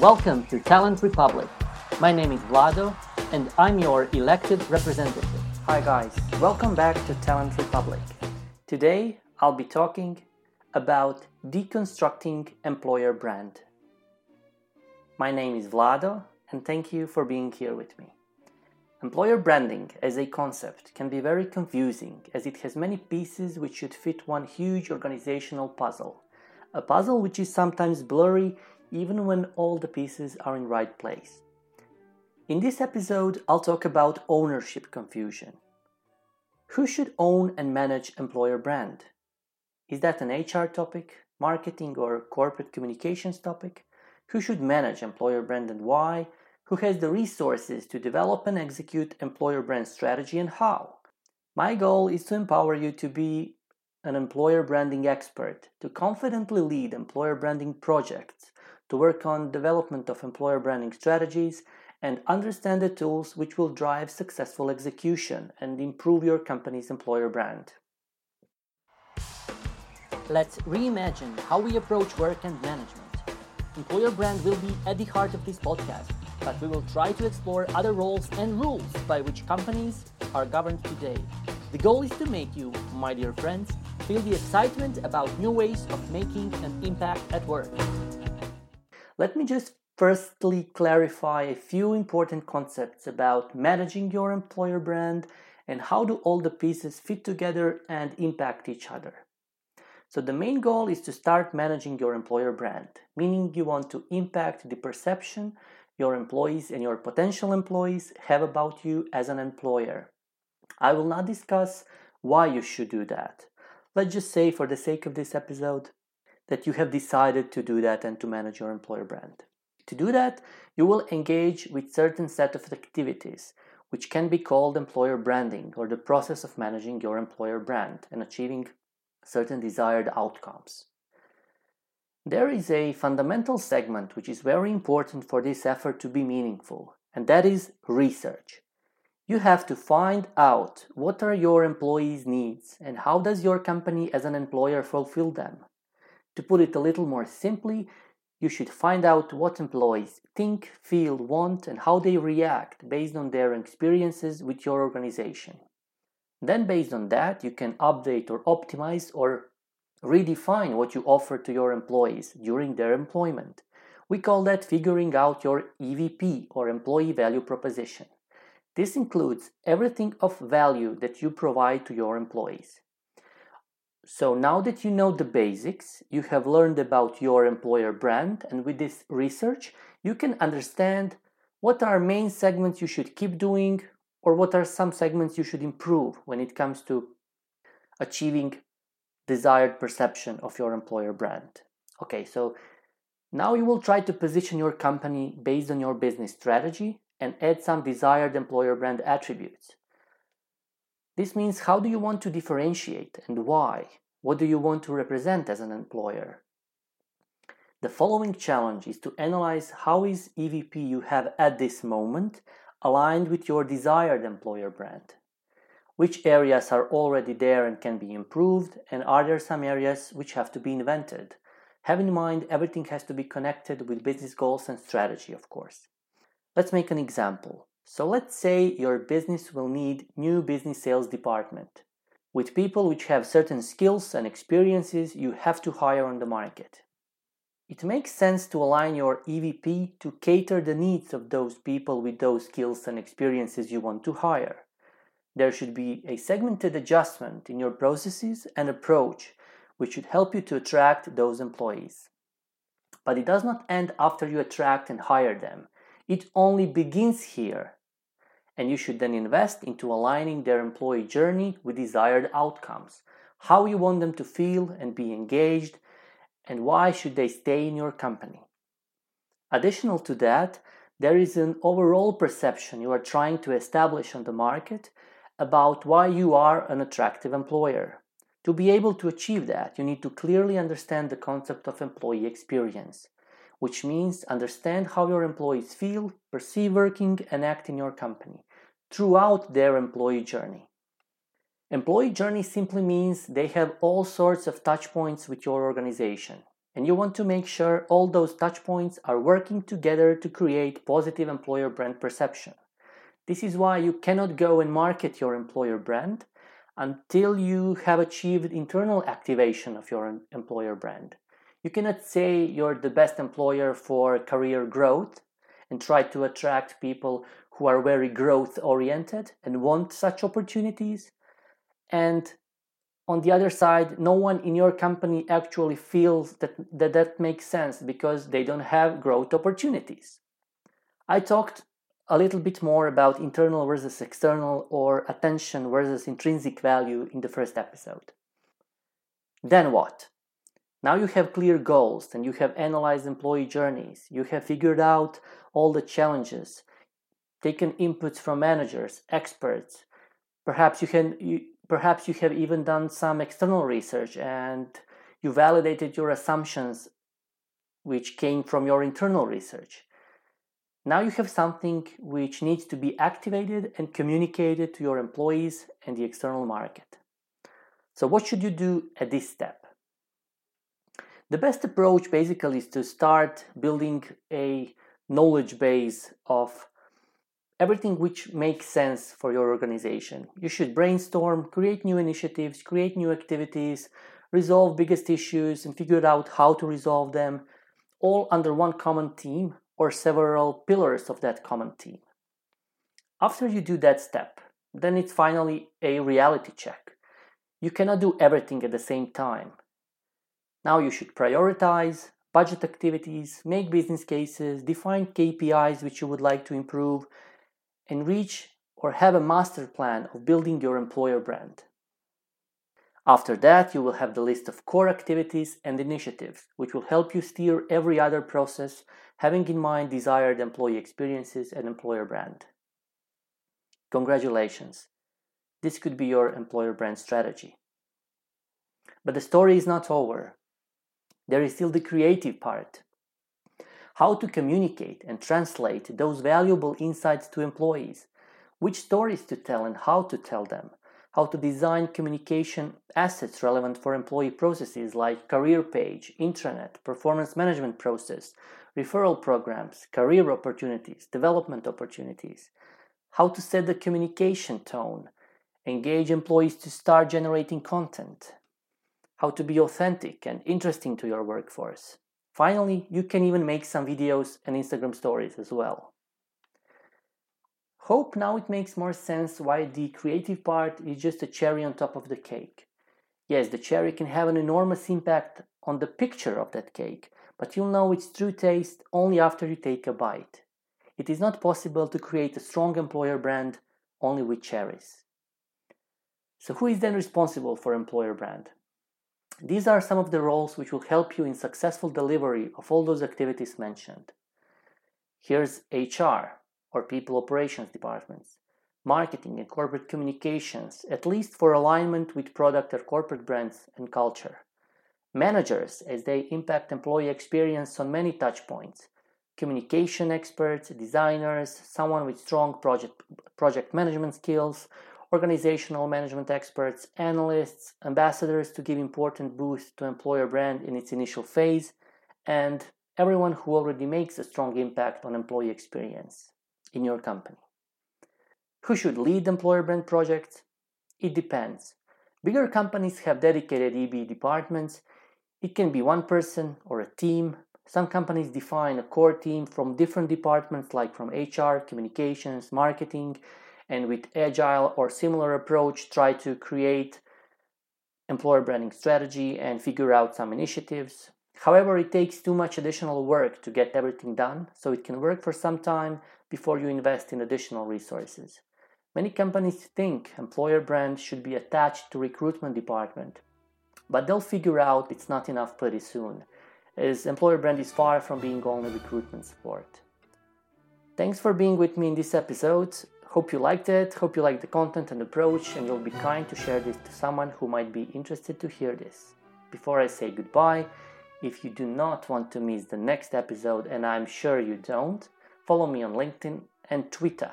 Welcome to Talent Republic. My name is Vlado, and I'm your elected representative. Hi, guys. Welcome back to Talent Republic. Today, I'll be talking about deconstructing employer brand. My name is Vlado, and thank you for being here with me. Employer branding as a concept can be very confusing as it has many pieces which should fit one huge organizational puzzle. A puzzle which is sometimes blurry even when all the pieces are in right place. In this episode, I'll talk about ownership confusion. Who should own and manage employer brand? Is that an HR topic, marketing or corporate communications topic? Who should manage employer brand and why? Who has the resources to develop and execute employer brand strategy and how? My goal is to empower you to be an employer branding expert, to confidently lead employer branding projects, to work on development of employer branding strategies and understand the tools which will drive successful execution and improve your company's employer brand. Let's reimagine how we approach work and management. Employer brand will be at the heart of this podcast, but we will try to explore other roles and rules by which companies are governed today. The goal is to make you, my dear friends, feel the excitement about new ways of making an impact at work. Let me just firstly clarify a few important concepts about managing your employer brand and how do all the pieces fit together and impact each other. So the main goal is to start managing your employer brand, meaning you want to impact the perception your employees and your potential employees have about you as an employer. I will not discuss why you should do that. Let's just say for the sake of this episode that you have decided to do that and to manage your employer brand. To do that, you will engage with certain set of activities which can be called employer branding or the process of managing your employer brand and achieving certain desired outcomes. There is a fundamental segment which is very important for this effort to be meaningful, and that is research. You have to find out what are your employees' needs and how does your company as an employer fulfill them. To put it a little more simply, you should find out what employees think, feel, want, and how they react based on their experiences with your organization. Then, based on that, you can update or optimize or redefine what you offer to your employees during their employment. We call that figuring out your EVP or employee value proposition. This includes everything of value that you provide to your employees. So now that you know the basics, you have learned about your employer brand, and with this research, you can understand what are main segments you should keep doing or what are some segments you should improve when it comes to achieving desired perception of your employer brand. Okay, so now you will try to position your company based on your business strategy and add some desired employer brand attributes. This means how do you want to differentiate and why? What do you want to represent as an employer? The following challenge is to analyze how is EVP you have at this moment aligned with your desired employer brand. Which areas are already there and can be improved, and are there some areas which have to be invented? Have in mind everything has to be connected with business goals and strategy, of course. Let's make an example. So let's say your business will need new business sales department with people which have certain skills and experiences you have to hire on the market. It makes sense to align your EVP to cater the needs of those people with those skills and experiences you want to hire. There should be a segmented adjustment in your processes and approach which should help you to attract those employees. But it does not end after you attract and hire them. It only begins here and you should then invest into aligning their employee journey with desired outcomes. How you want them to feel and be engaged, and why should they stay in your company. Additional to that, there is an overall perception you are trying to establish on the market about why you are an attractive employer. To be able to achieve that, you need to clearly understand the concept of employee experience, which means understand how your employees feel, perceive working, and act in your company throughout their employee journey. Employee journey simply means they have all sorts of touch points with your organization. and you want to make sure all those touchpoints are working together to create positive employer brand perception. This is why you cannot go and market your employer brand until you have achieved internal activation of your employer brand. You cannot say you're the best employer for career growth and try to attract people who are very growth oriented and want such opportunities. And on the other side, no one in your company actually feels that that, that makes sense because they don't have growth opportunities. I talked a little bit more about internal versus external or attention versus intrinsic value in the first episode. Then what? Now you have clear goals and you have analyzed employee journeys. You have figured out all the challenges, taken inputs from managers, experts. Perhaps you can you, perhaps you have even done some external research and you validated your assumptions which came from your internal research. Now you have something which needs to be activated and communicated to your employees and the external market. So what should you do at this step? The best approach basically is to start building a knowledge base of everything which makes sense for your organization. You should brainstorm, create new initiatives, create new activities, resolve biggest issues, and figure out how to resolve them, all under one common theme or several pillars of that common theme. After you do that step, then it's finally a reality check. You cannot do everything at the same time. Now you should prioritize, budget activities, make business cases, define KPIs which you would like to improve, and reach or have a master plan of building your employer brand. After that, you will have the list of core activities and initiatives, which will help you steer every other process, having in mind desired employee experiences and employer brand. Congratulations! This could be your employer brand strategy. But the story is not over there is still the creative part. How to communicate and translate those valuable insights to employees, which stories to tell and how to tell them, how to design communication assets relevant for employee processes like career page, intranet, performance management process, referral programs, career opportunities, development opportunities, how to set the communication tone, engage employees to start generating content, how to be authentic and interesting to your workforce. Finally, you can even make some videos and Instagram stories as well. Hope now it makes more sense why the creative part is just a cherry on top of the cake. Yes, the cherry can have an enormous impact on the picture of that cake, but you'll know its true taste only after you take a bite. It is not possible to create a strong employer brand only with cherries. So, who is then responsible for employer brand? These are some of the roles which will help you in successful delivery of all those activities mentioned. Here's HR or People Operations Departments, Marketing and Corporate Communications, at least for alignment with product or corporate brands and culture. Managers, as they impact employee experience on many touchpoints. Communication experts, designers, someone with strong project, project management skills, organizational management experts, analysts, ambassadors to give important boost to employer brand in its initial phase, and everyone who already makes a strong impact on employee experience in your company. Who should lead employer brand projects? It depends. Bigger companies have dedicated EB departments. It can be one person or a team. Some companies define a core team from different departments like from HR, communications, marketing, and with agile or similar approach try to create employer branding strategy and figure out some initiatives. However, it takes too much additional work to get everything done, so it can work for some time before you invest in additional resources. Many companies think employer brand should be attached to recruitment department, but they'll figure out it's not enough pretty soon, as employer brand is far from being only recruitment support. Thanks for being with me in this episode. Hope you liked it, hope you liked the content and approach, and you'll be kind to share this to someone who might be interested to hear this. Before I say goodbye, if you do not want to miss the next episode, and I'm sure you don't, follow me on LinkedIn and Twitter.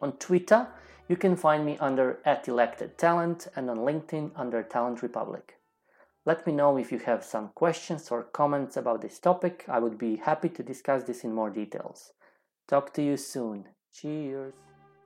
On Twitter, you can find me under at elected talent and on LinkedIn under Talent Republic. Let me know if you have some questions or comments about this topic. I would be happy to discuss this in more details. Talk to you soon. Cheers.